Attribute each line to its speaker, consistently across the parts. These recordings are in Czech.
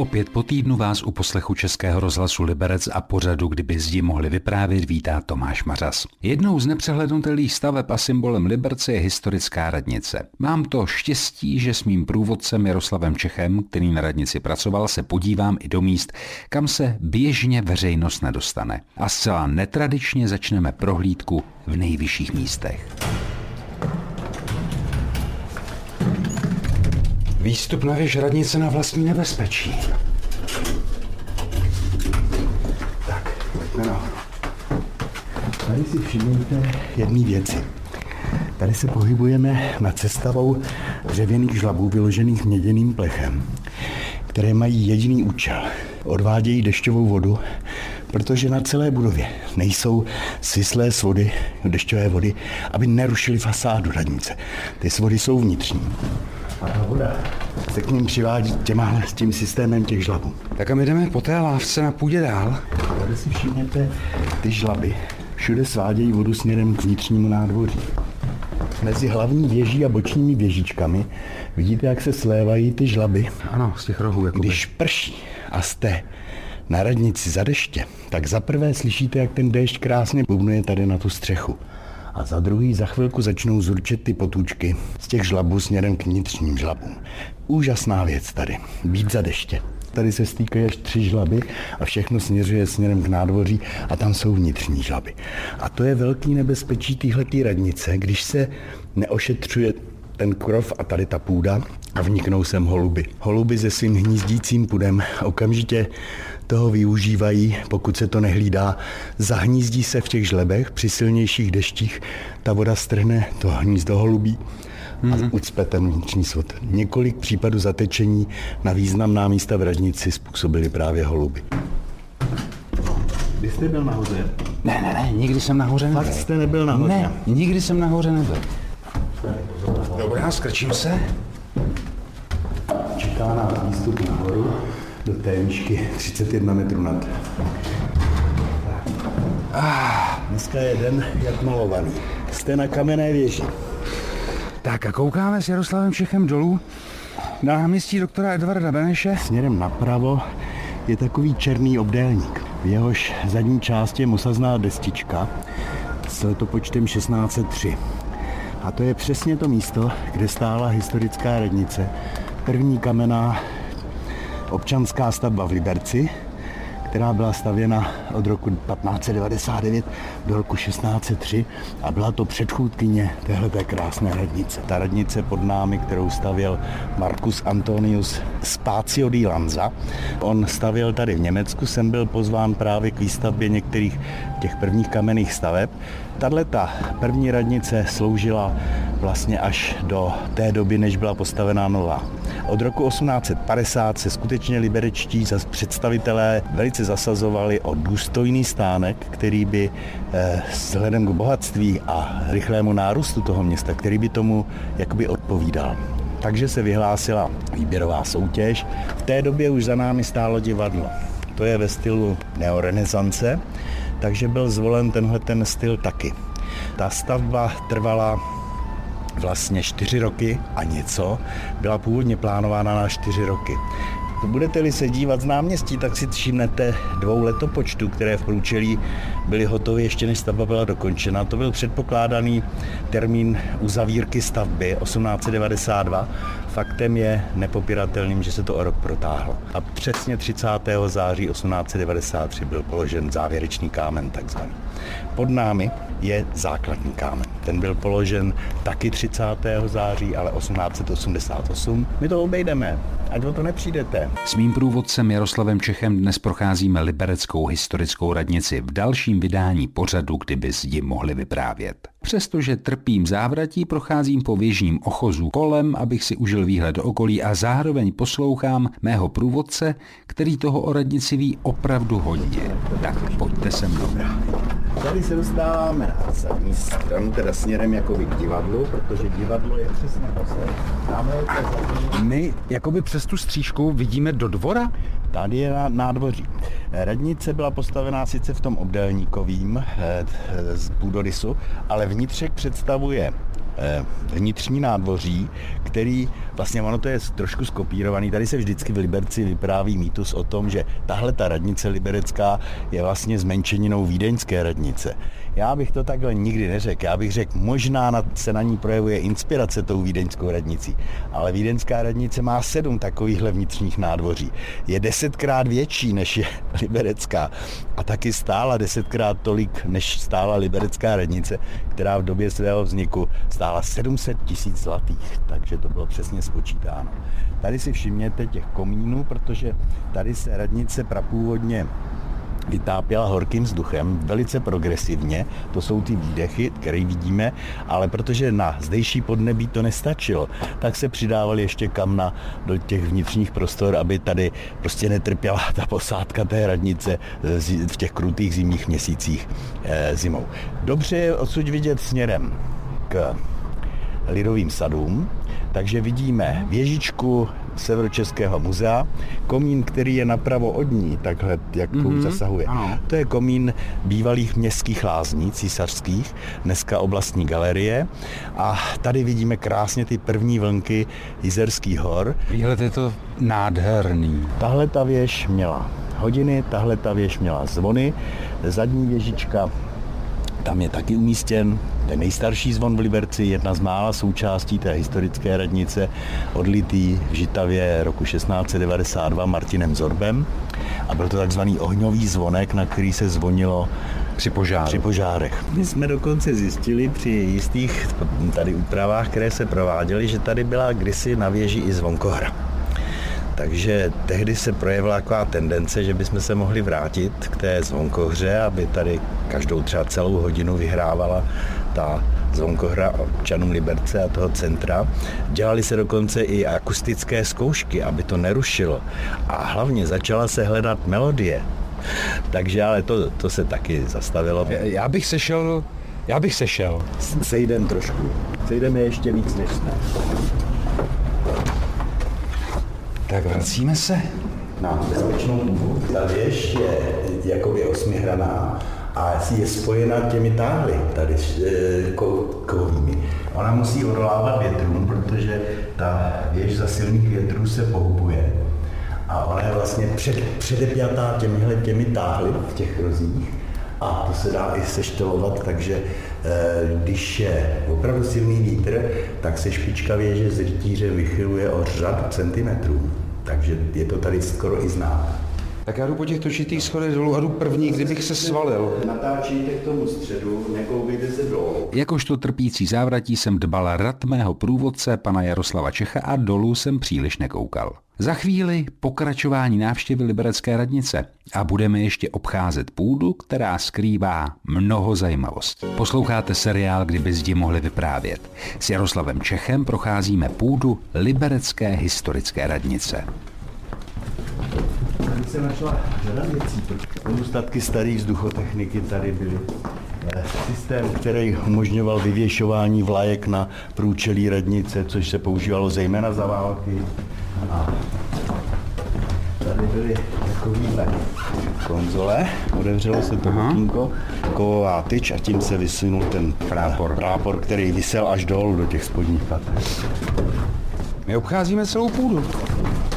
Speaker 1: Opět po týdnu vás u poslechu Českého rozhlasu Liberec a pořadu, kdyby zdi mohli vyprávět, vítá Tomáš Mařas. Jednou z nepřehlednutelných staveb a symbolem Liberce je historická radnice. Mám to štěstí, že s mým průvodcem Jaroslavem Čechem, který na radnici pracoval, se podívám i do míst, kam se běžně veřejnost nedostane. A zcela netradičně začneme prohlídku v nejvyšších místech. Výstup na věž radnice na vlastní nebezpečí.
Speaker 2: Tak, pojďme nahoru. Tady si všimněte jedné věci. Tady se pohybujeme nad cestavou dřevěných žlabů vyložených měděným plechem, které mají jediný účel. Odvádějí dešťovou vodu, protože na celé budově nejsou svislé svody, dešťové vody, aby nerušily fasádu radnice. Ty svody jsou vnitřní. A ta voda se k ním přivádí těma, s tím systémem těch žlabů.
Speaker 1: Tak a my jdeme po té lávce na půdě dál.
Speaker 2: Tady si všimněte ty žlaby. Všude svádějí vodu směrem k vnitřnímu nádvoří. Mezi hlavní věží a bočními věžičkami vidíte, jak se slévají ty žlaby.
Speaker 1: Ano, z těch rohů. Jakoby.
Speaker 2: Když prší a jste na radnici za deště, tak za prvé slyšíte, jak ten déšť krásně bubnuje tady na tu střechu a za druhý za chvilku začnou zurčet ty potůčky z těch žlabů směrem k vnitřním žlabům. Úžasná věc tady, být za deště. Tady se stýkají až tři žlaby a všechno směřuje směrem k nádvoří a tam jsou vnitřní žlaby. A to je velký nebezpečí téhletý radnice, když se neošetřuje ten krov a tady ta půda a vniknou sem holuby. Holuby se svým hnízdícím pudem okamžitě toho využívají, pokud se to nehlídá. Zahnízdí se v těch žlebech, při silnějších deštích ta voda strhne to hnízdo holubí a mm-hmm. ucpe ten vnitřní svod. Několik případů zatečení na významná místa v radnici způsobily právě holuby. Kdy jste byl nahoře?
Speaker 1: Ne, ne, ne, nikdy jsem nahoře nebyl.
Speaker 2: Fakt jste nebyl nahoře?
Speaker 1: Ne, nikdy jsem nahoře nebyl. Dobrá, skrčím se.
Speaker 2: Čeká nás výstup nahoru do té výšky 31 metrů nad. Ah, dneska je den jak malovaný. Jste na kamenné věži.
Speaker 1: Tak a koukáme s Jaroslavem Čechem dolů na náměstí doktora Edvarda Beneše.
Speaker 2: Směrem napravo je takový černý obdélník. V jehož zadní části je mosazná destička s letopočtem 1603. A to je přesně to místo, kde stála historická radnice, první kamenná občanská stavba v Liberci, která byla stavěna od roku 1599 do roku 1603 a byla to předchůdkyně téhleté krásné radnice. Ta radnice pod námi, kterou stavěl Marcus Antonius Spacio di Lanza. On stavěl tady v Německu, jsem byl pozván právě k výstavbě některých těch prvních kamenných staveb. Tahle ta první radnice sloužila vlastně až do té doby, než byla postavená nová. Od roku 1850 se skutečně liberečtí představitelé velice zasazovali o důstojný stánek, který by eh, vzhledem k bohatství a rychlému nárůstu toho města, který by tomu jakoby odpovídal. Takže se vyhlásila výběrová soutěž. V té době už za námi stálo divadlo. To je ve stylu neorenesance, takže byl zvolen tenhle ten styl taky. Ta stavba trvala vlastně čtyři roky a něco. Byla původně plánována na čtyři roky. Budete-li se dívat z náměstí, tak si všimnete dvou letopočtů, které v průčelí byly hotové ještě než stavba byla dokončena. To byl předpokládaný termín uzavírky stavby 1892. Faktem je nepopiratelným, že se to o rok protáhlo. A přesně 30. září 1893 byl položen závěrečný kámen takzvaný. Pod námi je základní kámen. Ten byl položen taky 30. září, ale 1888. My to obejdeme, ať o to nepřijdete.
Speaker 1: S mým průvodcem Jaroslavem Čechem dnes procházíme Libereckou historickou radnici v dalším vydání pořadu, kdyby zdi mohli vyprávět. Přestože trpím závratí, procházím po věžním ochozu kolem, abych si užil výhled do okolí a zároveň poslouchám mého průvodce, který toho o radnici ví opravdu hodně. Tak pojďte se mnou.
Speaker 2: Tady se dostáváme na zadní stranu, teda směrem jakoby k divadlu, protože divadlo je přesně poslední.
Speaker 1: My jakoby přes tu střížku vidíme do dvora?
Speaker 2: Tady je nádvoří. Radnice byla postavená sice v tom obdélníkovým eh, z půdorysu, ale vnitřek představuje vnitřní nádvoří, který vlastně ono to je trošku skopírovaný. Tady se vždycky v Liberci vypráví mýtus o tom, že tahle ta radnice liberecká je vlastně zmenšeninou vídeňské radnice. Já bych to takhle nikdy neřekl. Já bych řekl, možná na, se na ní projevuje inspirace tou vídeňskou radnicí, ale vídeňská radnice má sedm takovýchhle vnitřních nádvoří. Je desetkrát větší než je liberecká a taky stála desetkrát tolik, než stála liberecká radnice, která v době svého vzniku stála 700 tisíc zlatých, takže to bylo přesně spočítáno. Tady si všimněte těch komínů, protože tady se radnice prapůvodně vytápěla horkým vzduchem, velice progresivně, to jsou ty výdechy, které vidíme, ale protože na zdejší podnebí to nestačilo, tak se přidávali ještě kamna do těch vnitřních prostor, aby tady prostě netrpěla ta posádka té radnice v těch krutých zimních měsících eh, zimou. Dobře je odsud vidět směrem k lidovým sadům, takže vidíme věžičku Severočeského muzea, komín, který je napravo od ní, takhle, jak mm-hmm, zasahuje. Ano. To je komín bývalých městských lázní, císařských, dneska oblastní galerie. A tady vidíme krásně ty první vlnky Jizerských hor.
Speaker 1: Výhled je to nádherný.
Speaker 2: Tahle ta věž měla hodiny, tahle ta věž měla zvony, zadní věžička tam je taky umístěn ten nejstarší zvon v Liberci, jedna z mála součástí té historické radnice, odlitý v Žitavě roku 1692 Martinem Zorbem. A byl to takzvaný ohňový zvonek, na který se zvonilo
Speaker 1: při, požáru.
Speaker 2: při požárech. My jsme dokonce zjistili při jistých tady úpravách, které se prováděly, že tady byla kdysi na věži i zvonkohra. Takže tehdy se projevila taková tendence, že bychom se mohli vrátit k té zvonkohře, aby tady každou třeba celou hodinu vyhrávala ta zvonkohra občanům Liberce a toho centra. Dělali se dokonce i akustické zkoušky, aby to nerušilo. A hlavně začala se hledat melodie. Takže ale to, to se taky zastavilo.
Speaker 1: Já bych sešel, já bych sešel.
Speaker 2: Sejdem trošku. Sejdeme ještě víc, než jsme.
Speaker 1: Tak vracíme se.
Speaker 2: Na bezpečnou půdu. Ta věž je jakoby osmihraná a je spojena těmi táhly tady e, kovými. Ona musí odolávat větrům, protože ta věž za silných větrů se pohybuje. A ona je vlastně před, předepjatá těmihle těmi táhly v těch rozích. A to se dá i seštelovat, takže když je opravdu silný vítr, tak se špička věže z rytíře vychyluje o řad centimetrů. Takže je to tady skoro i znát.
Speaker 1: Tak já jdu po těch točitých schodech dolů a jdu první, kdybych se svalil.
Speaker 2: Natáčíte k tomu středu, nekoukejte se dolů.
Speaker 1: Jakožto trpící závratí jsem dbal rad mého průvodce, pana Jaroslava Čecha a dolů jsem příliš nekoukal. Za chvíli pokračování návštěvy Liberecké radnice a budeme ještě obcházet půdu, která skrývá mnoho zajímavostí. Posloucháte seriál Kdyby zdi mohli vyprávět. S Jaroslavem Čechem procházíme půdu Liberecké historické radnice.
Speaker 2: Tady se našla řada věcí. Pozůstatky starých vzduchotechniky tady byly. Eh, systém, který umožňoval vyvěšování vlajek na průčelí radnice, což se používalo zejména za války. A tady byly takovýhle konzole, otevřelo se to okýnko, kovová tyč a tím se vysunul ten prápor, prápor který vysel až dolů do těch spodních pater.
Speaker 1: My obcházíme celou půdu,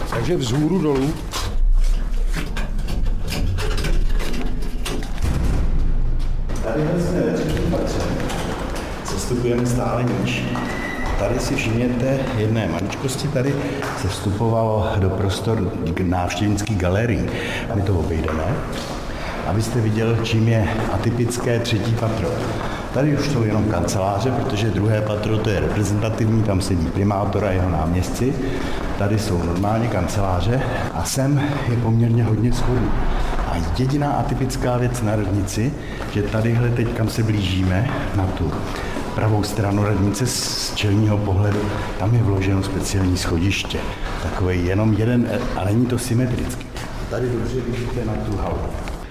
Speaker 1: takže vzhůru dolů
Speaker 2: Tady jsme ve třetím patře. Sestupujeme stále níž. Tady si všimněte jedné maličkosti, tady se vstupovalo do prostor návštěvnický galerii. My to obejdeme, abyste viděl, čím je atypické třetí patro. Tady už jsou jenom kanceláře, protože druhé patro to je reprezentativní, tam sedí primátor a jeho náměstci. Tady jsou normálně kanceláře a sem je poměrně hodně schodů. A jediná atypická věc na radnici, že tadyhle teď, kam se blížíme, na tu pravou stranu radnice z čelního pohledu, tam je vloženo speciální schodiště. Takový jenom jeden, a není to symetrický. Tady dobře vidíte na tu halu.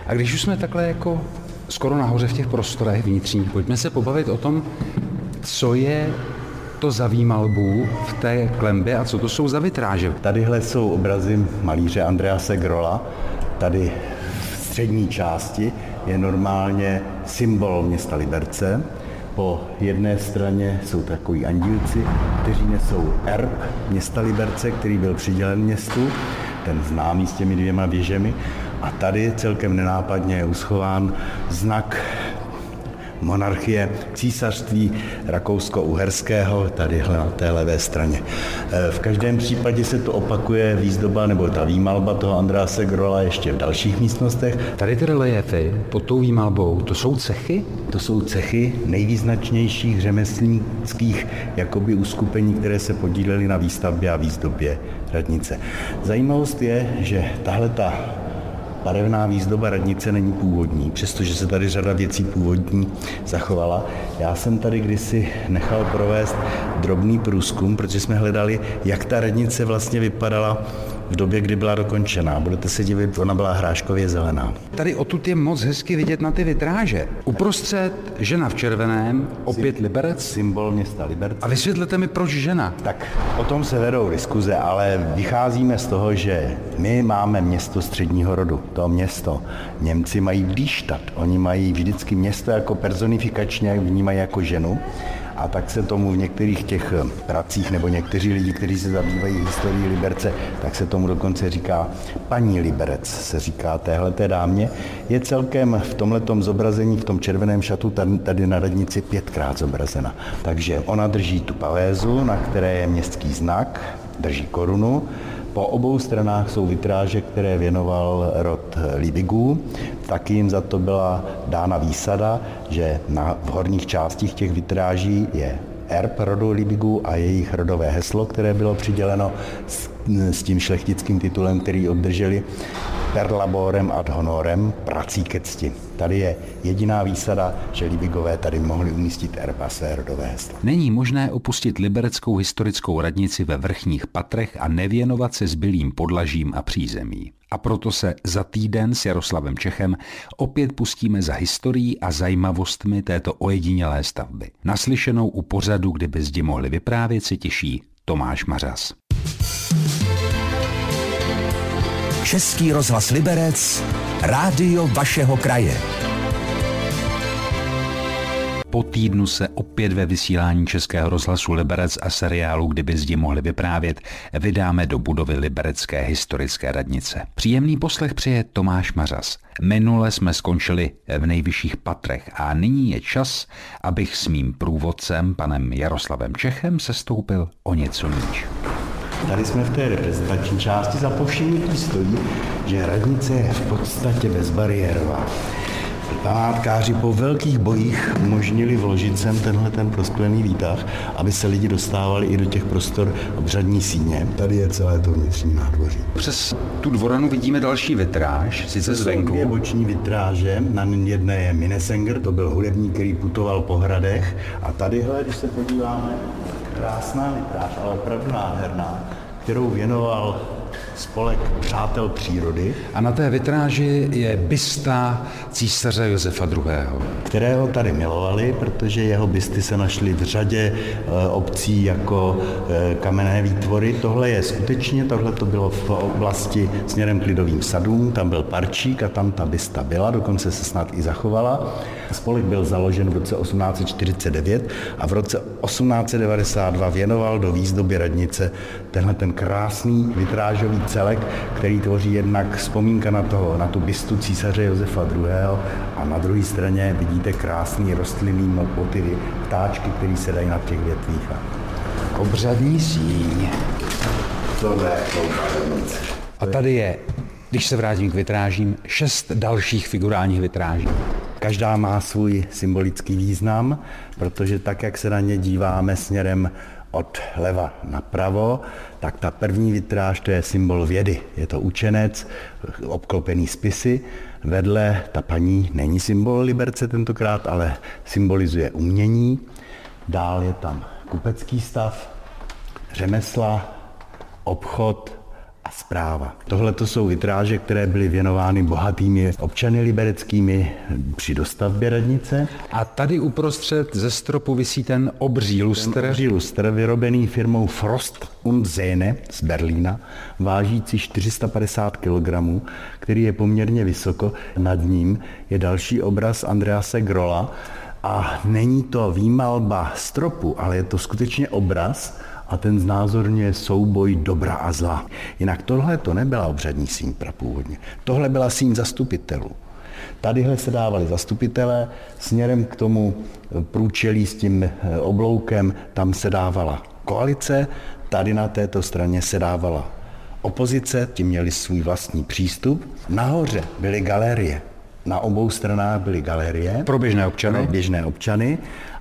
Speaker 1: A když už jsme takhle jako skoro nahoře v těch prostorech vnitřních, pojďme se pobavit o tom, co je to za výmalbu v té klembě a co to jsou za vitráže.
Speaker 2: Tadyhle jsou obrazy malíře Andrease Grola. Tady střední části je normálně symbol města Liberce Po jedné straně jsou takový andílci, kteří nesou erb města Liberce, který byl přidělen městu, ten známý s těmi dvěma věžemi. A tady celkem nenápadně je uschován znak monarchie císařství rakousko-uherského, tady na té levé straně. E, v každém případě se to opakuje výzdoba nebo ta výmalba toho Andráse Grola ještě v dalších místnostech.
Speaker 1: Tady ty reliefy pod tou výmalbou, to jsou cechy?
Speaker 2: To jsou cechy nejvýznačnějších řemeslnických jakoby uskupení, které se podílely na výstavbě a výzdobě radnice. Zajímavost je, že tahle ta barevná výzdoba radnice není původní, přestože se tady řada věcí původní zachovala. Já jsem tady kdysi nechal provést drobný průzkum, protože jsme hledali, jak ta radnice vlastně vypadala v době, kdy byla dokončená. Budete se divit, ona byla hráškově zelená.
Speaker 1: Tady odtud je moc hezky vidět na ty vitráže. Uprostřed žena v červeném, opět Liberec.
Speaker 2: Symbol města Liberec.
Speaker 1: A vysvětlete mi, proč žena?
Speaker 2: Tak o tom se vedou diskuze, ale vycházíme z toho, že my máme město středního rodu. To město. Němci mají Blíštat. Oni mají vždycky město jako personifikačně, vnímají jako ženu a tak se tomu v některých těch eh, pracích nebo někteří lidi, kteří se zabývají historií Liberce, tak se tomu dokonce říká paní Liberec, se říká téhleté dámě. Je celkem v tomhletom zobrazení, v tom červeném šatu tady na radnici pětkrát zobrazena. Takže ona drží tu pavézu, na které je městský znak, drží korunu, po obou stranách jsou vitráže, které věnoval rod Libigů. Taky jim za to byla dána výsada, že na, v horních částích těch vitráží je erb rodu Libigů a jejich rodové heslo, které bylo přiděleno s, s tím šlechtickým titulem, který obdrželi per laborem ad honorem, prací ke cti. Tady je jediná výsada, že Libigové tady mohli umístit erba rodové heslo.
Speaker 1: Není možné opustit libereckou historickou radnici ve vrchních patrech a nevěnovat se zbylým podlažím a přízemí. A proto se za týden s Jaroslavem Čechem opět pustíme za historií a zajímavostmi této ojedinělé stavby. Naslyšenou u pořadu, kdyby zdi mohli vyprávět, si těší Tomáš Mařas.
Speaker 3: Český rozhlas Liberec, rádio vašeho kraje.
Speaker 1: Po týdnu se opět ve vysílání Českého rozhlasu Liberec a seriálu Kdyby zdi mohli vyprávět vydáme do budovy Liberecké historické radnice. Příjemný poslech přeje Tomáš Mařas. Minule jsme skončili v nejvyšších patrech a nyní je čas, abych s mým průvodcem, panem Jaroslavem Čechem, sestoupil o něco níž.
Speaker 2: Tady jsme v té reprezentační části za povšimnutí stojí, že radnice je v podstatě bezbariérová. Památkáři po velkých bojích umožnili vložit sem tenhle ten prosklený výtah, aby se lidi dostávali i do těch prostor obřadní síně. Tady je celé to vnitřní nádvoří.
Speaker 1: Přes tu dvoranu vidíme další vitráž, sice zvenku.
Speaker 2: Dvě boční vitráže, na jedné je Minesenger, to byl hudebník, který putoval po hradech a tadyhle, když se podíváme, krásná vitráž, ale opravdu nádherná, kterou věnoval spolek Přátel přírody.
Speaker 1: A na té vitráži je bysta císaře Josefa II.
Speaker 2: Kterého tady milovali, protože jeho bysty se našly v řadě e, obcí jako e, kamenné výtvory. Tohle je skutečně, tohle to bylo v oblasti směrem k Lidovým sadům, tam byl parčík a tam ta bysta byla, dokonce se snad i zachovala. Spolek byl založen v roce 1849 a v roce 1892 věnoval do výzdoby radnice tenhle ten krásný vitrážový celek, který tvoří jednak vzpomínka na, toho, na tu bystu císaře Josefa II. a na druhé straně vidíte krásný rostlinný motivy, ptáčky, které se dají na těch větvích.
Speaker 1: Obřadní síň.
Speaker 2: Tohle je
Speaker 1: A tady je, když se vrátím k vitrážím, šest dalších figurálních vitráží.
Speaker 2: Každá má svůj symbolický význam, protože tak, jak se na ně díváme směrem od leva napravo, tak ta první vitráž to je symbol vědy. Je to učenec, obklopený spisy. Vedle ta paní není symbol Liberce tentokrát, ale symbolizuje umění. Dál je tam kupecký stav, řemesla, obchod, a zpráva. Tohle to jsou vitráže, které byly věnovány bohatými občany libereckými při dostavbě radnice.
Speaker 1: A tady uprostřed ze stropu visí ten obří lustr.
Speaker 2: Ten obří lustr, vyrobený firmou Frost und Zene z Berlína, vážící 450 kg, který je poměrně vysoko. Nad ním je další obraz Andrease Grola, A není to výmalba stropu, ale je to skutečně obraz a ten znázorňuje souboj dobra a zla. Jinak tohle to nebyla obřadní síň prapůvodně. Tohle byla síň zastupitelů. Tadyhle se dávali zastupitelé, směrem k tomu průčelí s tím eh, obloukem, tam se dávala koalice, tady na této straně se dávala opozice, ti měli svůj vlastní přístup. Nahoře byly galerie, na obou stranách byly galerie.
Speaker 1: Pro běžné občany.
Speaker 2: Pro běžné občany.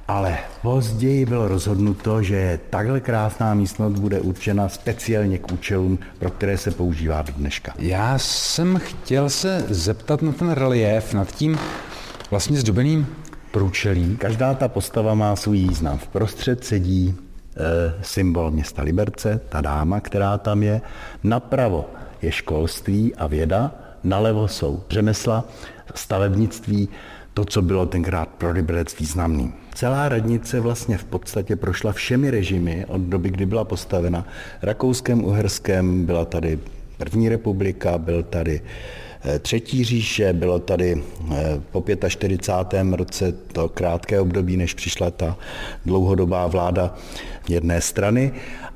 Speaker 2: Ale později bylo rozhodnuto, že takhle krásná místnost bude určena speciálně k účelům, pro které se používá do dneška.
Speaker 1: Já jsem chtěl se zeptat na ten relief, nad tím vlastně zdobeným průčelím.
Speaker 2: Každá ta postava má svůj význam. V prostřed sedí e, symbol města Liberce, ta dáma, která tam je. Napravo je školství a věda, nalevo jsou řemesla, stavebnictví, to, co bylo tenkrát pro Liberec významný. Celá radnice vlastně v podstatě prošla všemi režimy od doby, kdy byla postavena. Rakouském, Uherském byla tady první republika, byl tady eh, Třetí říše, bylo tady eh, po 45. roce to krátké období, než přišla ta dlouhodobá vláda jedné strany.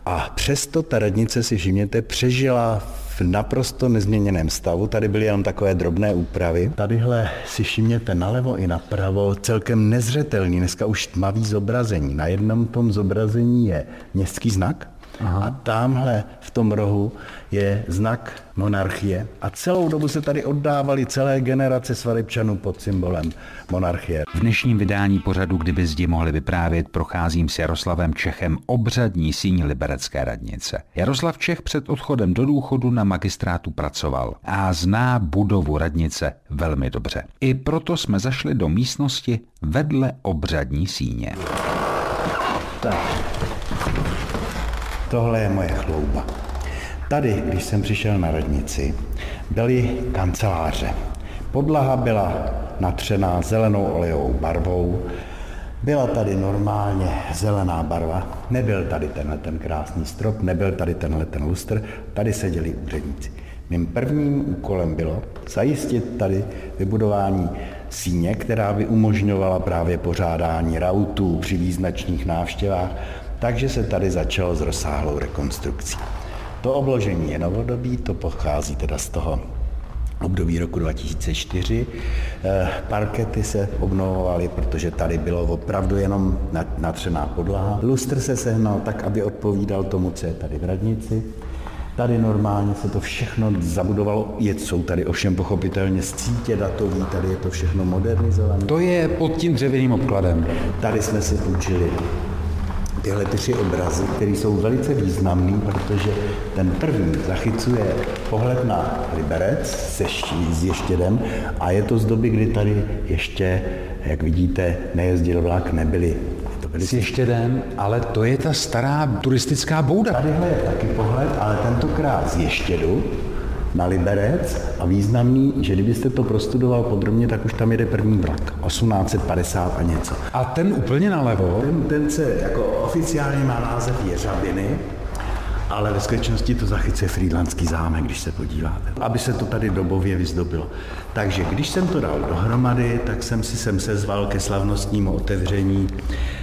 Speaker 2: A přesto ta radnice si všimněte přežila v naprosto nezměněném stavu. Tady byly jenom takové drobné úpravy. Tadyhle si všimněte nalevo i napravo celkem nezřetelný, dneska už tmavý zobrazení. Na jednom tom zobrazení je městský znak, Aha. A tamhle v tom rohu je znak monarchie. A celou dobu se tady oddávaly celé generace svatebčanů pod symbolem monarchie.
Speaker 1: V dnešním vydání pořadu, kdyby zdi mohli vyprávět, procházím s Jaroslavem Čechem obřadní síň Liberecké radnice. Jaroslav Čech před odchodem do důchodu na magistrátu pracoval a zná budovu radnice velmi dobře. I proto jsme zašli do místnosti vedle obřadní síně.
Speaker 2: Tak. Tohle je moje chlouba. Tady, když jsem přišel na radnici, byly kanceláře. Podlaha byla natřená zelenou olejovou barvou, byla tady normálně zelená barva, nebyl tady tenhle ten krásný strop, nebyl tady tenhle ten lustr, tady seděli úředníci. Mým prvním úkolem bylo zajistit tady vybudování síně, která by umožňovala právě pořádání rautů při význačných návštěvách takže se tady začalo s rozsáhlou rekonstrukcí. To obložení je novodobí, to pochází teda z toho období roku 2004. Eh, parkety se obnovovaly, protože tady bylo opravdu jenom natřená podlaha. Lustr se sehnal tak, aby odpovídal tomu, co je tady v radnici. Tady normálně se to všechno zabudovalo, je, jsou tady ovšem pochopitelně cítě datový, tady je to všechno modernizované.
Speaker 1: To je pod tím dřevěným obkladem.
Speaker 2: Tady jsme si půjčili tyhle tři obrazy, které jsou velice významný, protože ten první zachycuje pohled na Liberec se ští, s ještědem a je to z doby, kdy tady ještě, jak vidíte, nejezdil vlak, nebyly
Speaker 1: s ještědem, ale to je ta stará turistická bouda.
Speaker 2: Tadyhle je taky pohled, ale tentokrát z ještědu, na Liberec a významný, že kdybyste to prostudoval podrobně, tak už tam jede první vlak, 1850 a něco.
Speaker 1: A ten úplně nalevo?
Speaker 2: Ten, ten se jako oficiálně má název Jeřabiny, ale ve skutečnosti to zachycuje Frýdlandský zámek, když se podíváte, aby se to tady dobově vyzdobilo. Takže když jsem to dal dohromady, tak jsem si sem sezval ke slavnostnímu otevření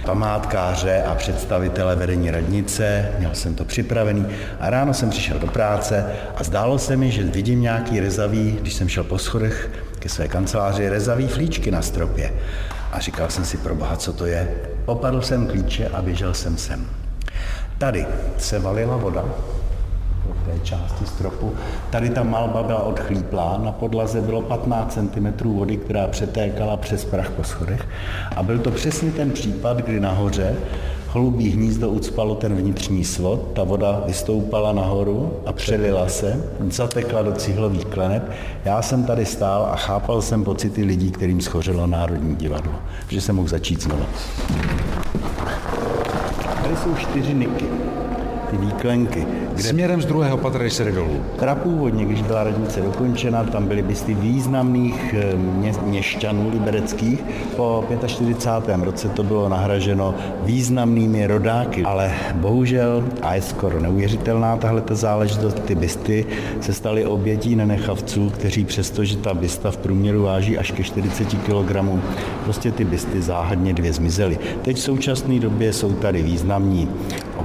Speaker 2: památkáře a představitele vedení radnice, měl jsem to připravený a ráno jsem přišel do práce a zdálo se mi, že vidím nějaký rezavý, když jsem šel po schodech ke své kanceláři, rezavý flíčky na stropě. A říkal jsem si, pro boha, co to je? Opadl jsem klíče a běžel jsem sem. Tady se valila voda v té části stropu. Tady ta malba byla odchlíplá, na podlaze bylo 15 cm vody, která přetékala přes prach po schodech. A byl to přesně ten případ, kdy nahoře holubí hnízdo ucpalo ten vnitřní svod, ta voda vystoupala nahoru a přelila se, zatekla do cihlových kleneb. Já jsem tady stál a chápal jsem pocity lidí, kterým schořelo Národní divadlo, že se mohl začít znovu. Tady jsou čtyři niky. Ty výklenky.
Speaker 1: Kde... Směrem z druhého patra, se dolů.
Speaker 2: Teda původně, když byla radnice dokončena, tam byly bysty významných eh, mě, měšťanů libereckých. Po 45. roce to bylo nahraženo významnými rodáky, ale bohužel, a je skoro neuvěřitelná tahle ta záležitost, ty bysty se staly obětí nenechavců, kteří přestože ta bysta v průměru váží až ke 40 kg, prostě ty bysty záhadně dvě zmizely. Teď v současné době jsou tady významní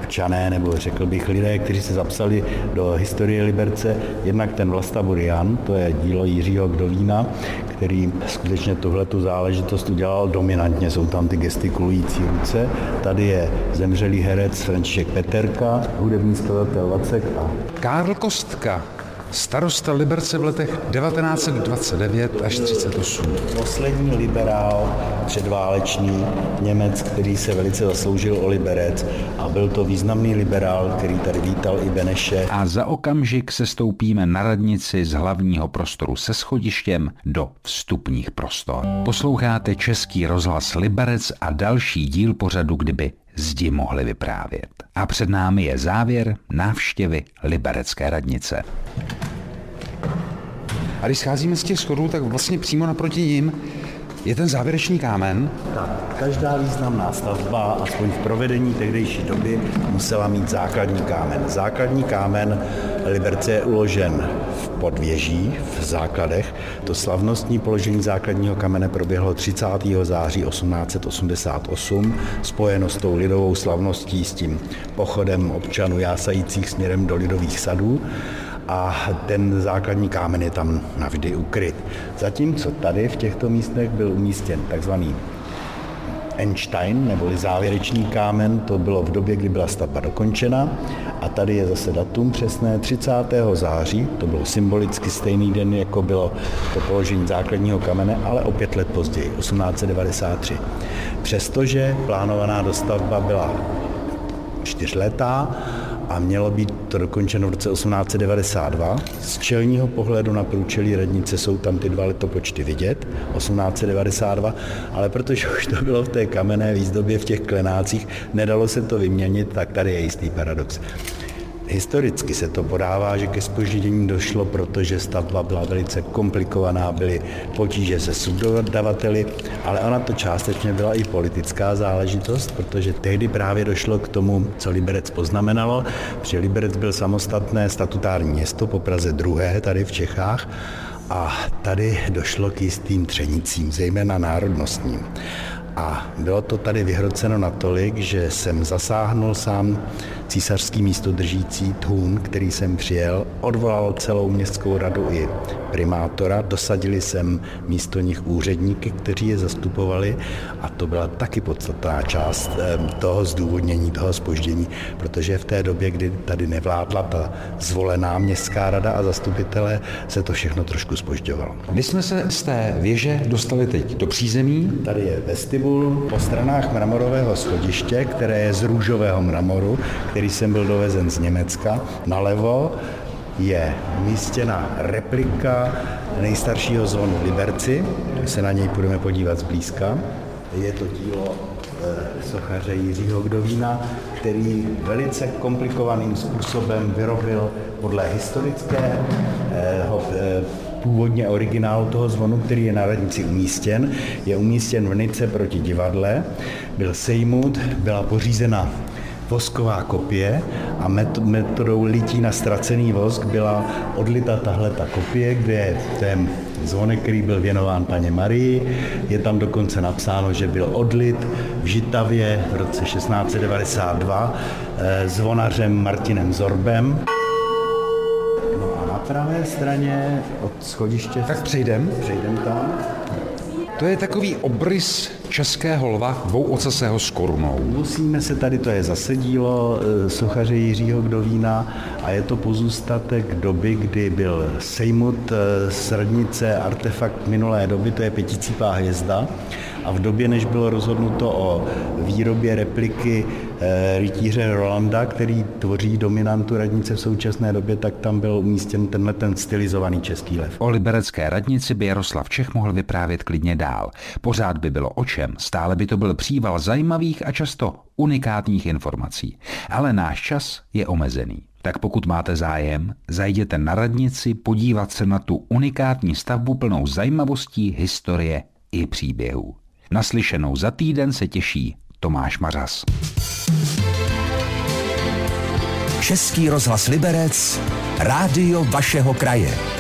Speaker 2: občané, nebo řekl bych lidé, kteří se zapsali do historie Liberce. Jednak ten Vlasta Burian, to je dílo Jiřího Gdovína, který skutečně tuhle tu záležitost udělal dominantně. Jsou tam ty gestikulující ruce. Tady je zemřelý herec František Peterka, hudební skladatel Vacek a...
Speaker 1: Karl Kostka, starosta Liberce v letech 1929 až 38.
Speaker 2: Poslední liberál předválečný Němec, který se velice zasloužil o liberec a byl to významný liberál, který tady vítal i Beneše.
Speaker 1: A za okamžik se stoupíme na radnici z hlavního prostoru se schodištěm do vstupních prostor. Posloucháte Český rozhlas Liberec a další díl pořadu, kdyby zdi mohli vyprávět. A před námi je závěr návštěvy Liberecké radnice. A když scházíme z těch schodů, tak vlastně přímo naproti ním je ten závěrečný kámen.
Speaker 2: Tak, každá významná stavba, aspoň v provedení tehdejší doby, musela mít základní kámen. Základní kámen Liberce je uložen v podvěží, v základech. To slavnostní položení základního kamene proběhlo 30. září 1888, spojeno s tou lidovou slavností, s tím pochodem občanů jásajících směrem do lidových sadů a ten základní kámen je tam navždy ukryt. Zatímco tady v těchto místech byl umístěn takzvaný Einstein, neboli závěrečný kámen, to bylo v době, kdy byla stavba dokončena. A tady je zase datum přesné 30. září, to bylo symbolicky stejný den, jako bylo to položení základního kamene, ale o pět let později, 1893. Přestože plánovaná dostavba byla čtyřletá, a mělo být to dokončeno v roce 1892. Z čelního pohledu na průčelí radnice jsou tam ty dva letopočty vidět, 1892, ale protože už to bylo v té kamenné výzdobě v těch klenácích, nedalo se to vyměnit, tak tady je jistý paradox. Historicky se to podává, že ke spoždění došlo, protože stavba byla velice komplikovaná, byly potíže se subdodavateli, ale ona to částečně byla i politická záležitost, protože tehdy právě došlo k tomu, co Liberec poznamenalo, protože Liberec byl samostatné statutární město po Praze druhé tady v Čechách a tady došlo k jistým třenicím, zejména národnostním. A bylo to tady vyhroceno natolik, že jsem zasáhnul sám císařský místodržící Thun, který jsem přijel, odvolal celou městskou radu i primátora, dosadili jsem místo nich úředníky, kteří je zastupovali a to byla taky podstatná část toho zdůvodnění, toho spoždění, protože v té době, kdy tady nevládla ta zvolená městská rada a zastupitelé, se to všechno trošku spožďovalo.
Speaker 1: My jsme se z té věže dostali teď do přízemí.
Speaker 2: Tady je vestibul po stranách mramorového schodiště, které je z růžového mramoru, který jsem byl dovezen z Německa. Nalevo je umístěna replika nejstaršího zvonu v Liberci. Se na něj budeme podívat zblízka. Je to dílo eh, sochaře Jiřího Gdovína, který velice komplikovaným způsobem vyrobil podle historického eh, původně originálu toho zvonu, který je na radnici umístěn. Je umístěn v Nice proti divadle, byl sejmut, byla pořízena vosková kopie a metodou lití na ztracený vosk byla odlita tahle ta kopie, kde je ten zvonek, který byl věnován paně Marii. Je tam dokonce napsáno, že byl odlit v Žitavě v roce 1692 eh, zvonařem Martinem Zorbem. No a na pravé straně od schodiště...
Speaker 1: Tak přejdem.
Speaker 2: Přejdem tam.
Speaker 1: To je takový obrys českého lva dvouocasého s korunou.
Speaker 2: Musíme se tady, to je zase dílo eh, sochaře Jiřího Gdovína a je to pozůstatek doby, kdy byl sejmut eh, z radnice artefakt minulé doby, to je pěticípá hvězda a v době, než bylo rozhodnuto o výrobě repliky e, rytíře Rolanda, který tvoří dominantu radnice v současné době, tak tam byl umístěn tenhle ten stylizovaný český lev.
Speaker 1: O liberecké radnici by Jaroslav Čech mohl vyprávět klidně dál. Pořád by bylo o čem Ovšem, stále by to byl příval zajímavých a často unikátních informací. Ale náš čas je omezený. Tak pokud máte zájem, zajděte na radnici podívat se na tu unikátní stavbu plnou zajímavostí, historie i příběhů. Naslyšenou za týden se těší Tomáš Mařas.
Speaker 3: Český rozhlas Liberec, rádio vašeho kraje.